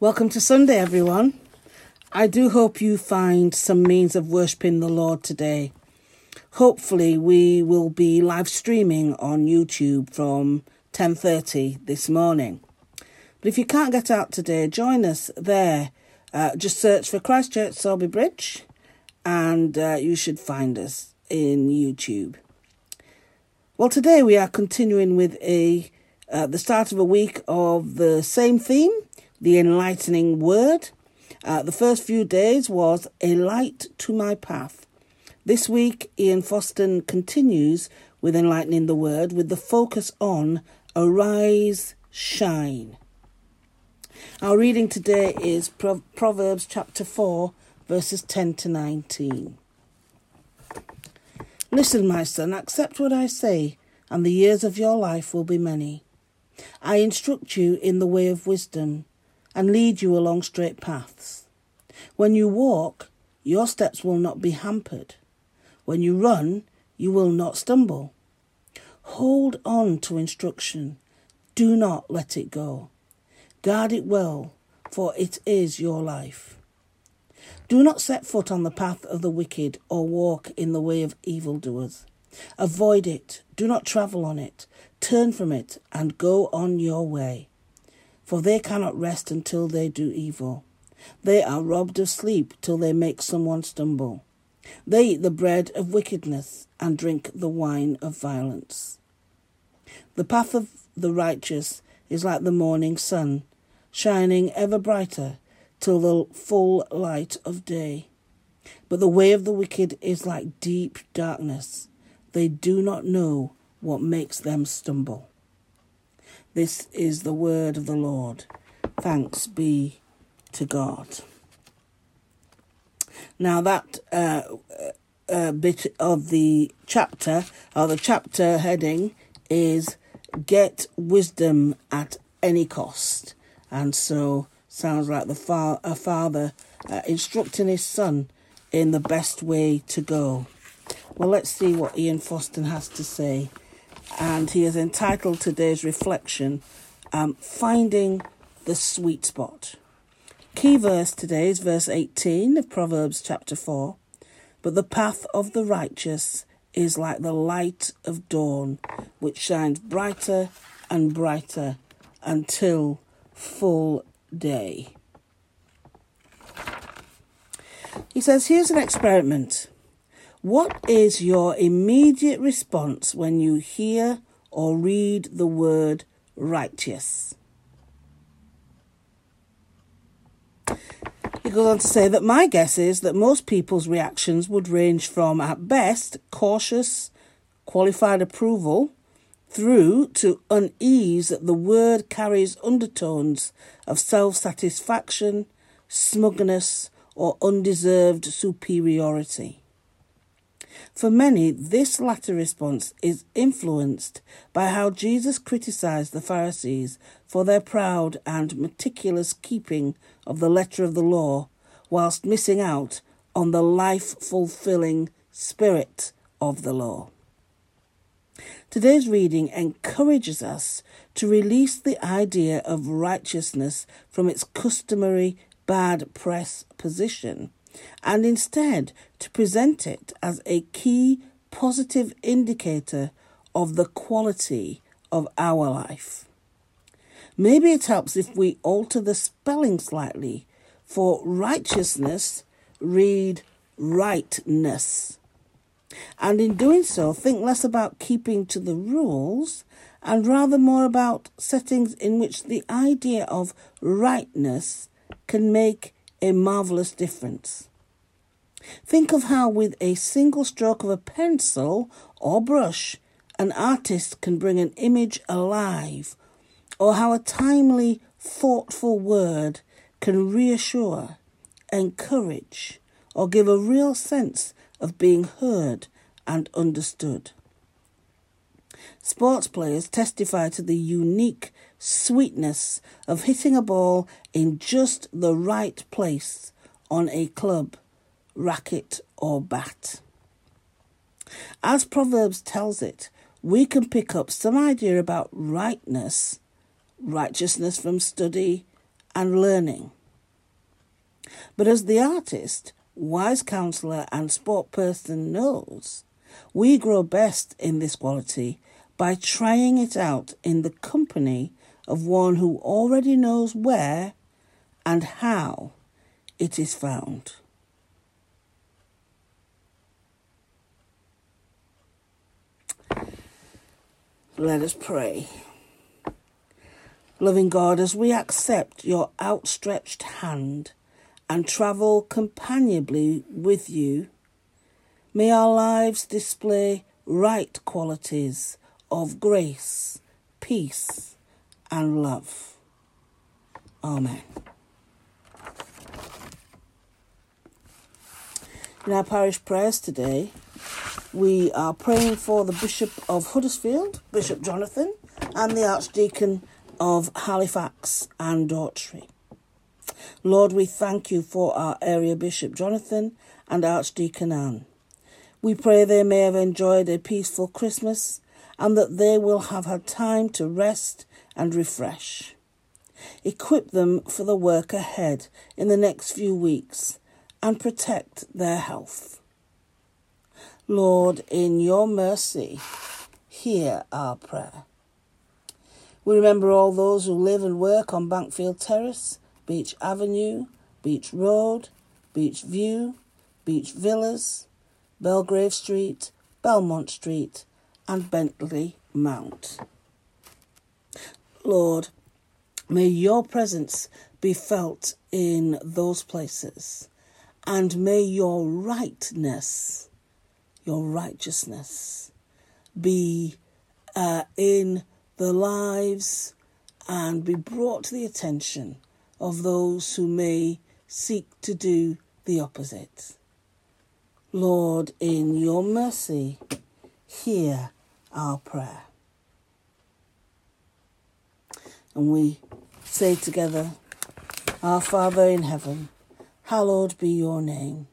Welcome to Sunday, everyone. I do hope you find some means of worshipping the Lord today. Hopefully, we will be live streaming on YouTube from 10:30 this morning. But if you can't get out today, join us there. Uh, just search for Christchurch Sowerby Bridge, and uh, you should find us in YouTube. Well, today we are continuing with a uh, the start of a week of the same theme, the enlightening word. Uh, the first few days was a light to my path. This week, Ian Fosten continues with enlightening the word with the focus on arise, shine. Our reading today is Proverbs chapter 4, verses 10 to 19. Listen, my son, accept what I say, and the years of your life will be many. I instruct you in the way of wisdom, and lead you along straight paths. When you walk, your steps will not be hampered. When you run, you will not stumble. Hold on to instruction. Do not let it go. Guard it well, for it is your life. Do not set foot on the path of the wicked or walk in the way of evildoers. Avoid it, do not travel on it, turn from it, and go on your way. For they cannot rest until they do evil. They are robbed of sleep till they make someone stumble. They eat the bread of wickedness and drink the wine of violence. The path of the righteous is like the morning sun, shining ever brighter till the full light of day. But the way of the wicked is like deep darkness. They do not know what makes them stumble. This is the word of the Lord. Thanks be to God. Now, that uh, uh, bit of the chapter, or the chapter heading, is Get Wisdom at Any Cost. And so sounds like the fa- a father uh, instructing his son in the best way to go. Well, let's see what Ian Fosten has to say. And he has entitled today's reflection, um, Finding the Sweet Spot. Key verse today is verse 18 of Proverbs chapter 4. But the path of the righteous is like the light of dawn, which shines brighter and brighter until full day. He says, Here's an experiment. What is your immediate response when you hear or read the word righteous? He goes on to say that my guess is that most people's reactions would range from, at best, cautious, qualified approval, through to unease that the word carries undertones of self satisfaction, smugness, or undeserved superiority. For many, this latter response is influenced by how Jesus criticized the Pharisees for their proud and meticulous keeping of the letter of the law, whilst missing out on the life fulfilling spirit of the law. Today's reading encourages us to release the idea of righteousness from its customary bad press position and instead to present it as a key positive indicator of the quality of our life. Maybe it helps if we alter the spelling slightly. For righteousness, read rightness. And in doing so, think less about keeping to the rules and rather more about settings in which the idea of rightness can make a marvellous difference. Think of how, with a single stroke of a pencil or brush, an artist can bring an image alive, or how a timely, thoughtful word can reassure, encourage, or give a real sense of being heard and understood. Sports players testify to the unique sweetness of hitting a ball in just the right place on a club, racket, or bat. As Proverbs tells it, we can pick up some idea about rightness, righteousness from study and learning. But as the artist, wise counsellor, and sport person knows, we grow best in this quality by trying it out in the company of one who already knows where and how it is found. Let us pray. Loving God, as we accept your outstretched hand and travel companionably with you, may our lives display right qualities of grace, peace, and love. Amen. In our parish prayers today, we are praying for the Bishop of Huddersfield, Bishop Jonathan, and the Archdeacon of Halifax Anne Dawtry. Lord, we thank you for our area Bishop Jonathan and Archdeacon Anne. We pray they may have enjoyed a peaceful Christmas and that they will have had time to rest and refresh. Equip them for the work ahead in the next few weeks and protect their health. Lord, in your mercy, hear our prayer. We remember all those who live and work on Bankfield Terrace, Beach Avenue, Beach Road, Beach View, Beach Villas, Belgrave Street, Belmont Street, and Bentley Mount. Lord, may your presence be felt in those places, and may your rightness your righteousness be uh, in the lives and be brought to the attention of those who may seek to do the opposite. Lord, in your mercy, hear our prayer. And we say together, Our Father in heaven, hallowed be your name.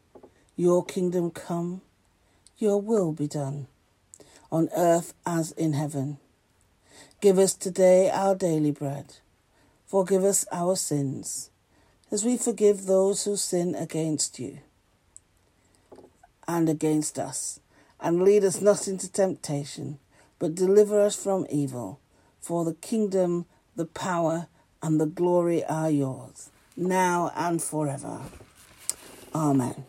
Your kingdom come your will be done, on earth as in heaven. Give us today our daily bread. Forgive us our sins, as we forgive those who sin against you and against us. And lead us not into temptation, but deliver us from evil. For the kingdom, the power, and the glory are yours, now and forever. Amen.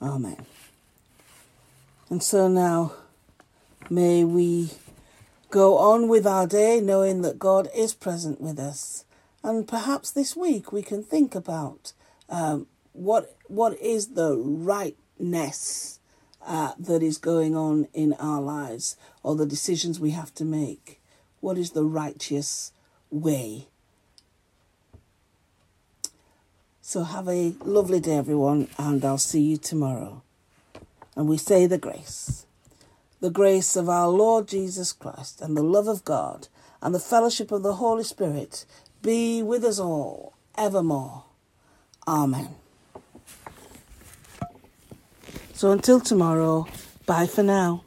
Amen. And so now, may we go on with our day knowing that God is present with us. And perhaps this week we can think about um, what what is the rightness uh, that is going on in our lives, or the decisions we have to make. What is the righteous way So have a lovely day, everyone, and I'll see you tomorrow. And we say the grace. The grace of our Lord Jesus Christ and the love of God and the fellowship of the Holy Spirit be with us all evermore. Amen. So until tomorrow, bye for now.